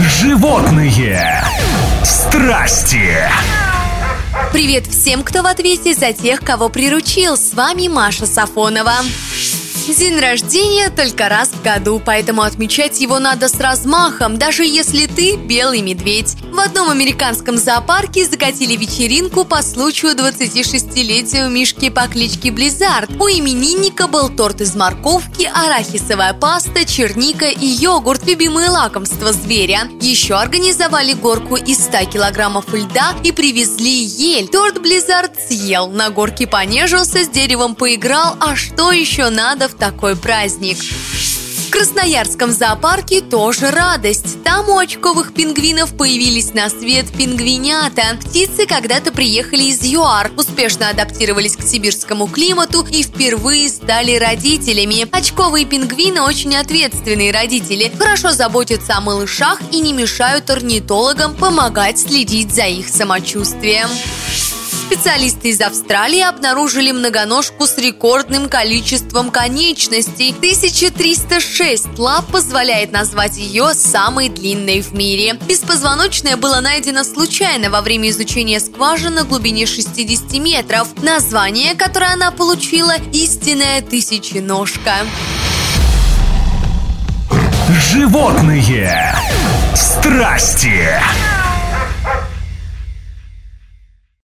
Животные страсти. Привет всем, кто в ответе за тех, кого приручил. С вами Маша Сафонова. День рождения только раз в году, поэтому отмечать его надо с размахом, даже если ты белый медведь. В одном американском зоопарке закатили вечеринку по случаю 26-летия Мишки по кличке Близзард. У именинника был торт из морковки, арахисовая паста, черника и йогурт – любимые лакомства зверя. Еще организовали горку из 100 килограммов льда и привезли ель. Торт Близзард съел, на горке понежился, с деревом поиграл, а что еще надо в такой праздник. В Красноярском зоопарке тоже радость. Там у очковых пингвинов появились на свет пингвинята. Птицы когда-то приехали из ЮАР, успешно адаптировались к сибирскому климату и впервые стали родителями. Очковые пингвины очень ответственные родители, хорошо заботятся о малышах и не мешают орнитологам помогать следить за их самочувствием. Специалисты из Австралии обнаружили многоножку с рекордным количеством конечностей. 1306 лап позволяет назвать ее самой длинной в мире. Беспозвоночная была найдена случайно во время изучения скважин на глубине 60 метров. Название, которое она получила – истинная тысяченожка. Животные страсти.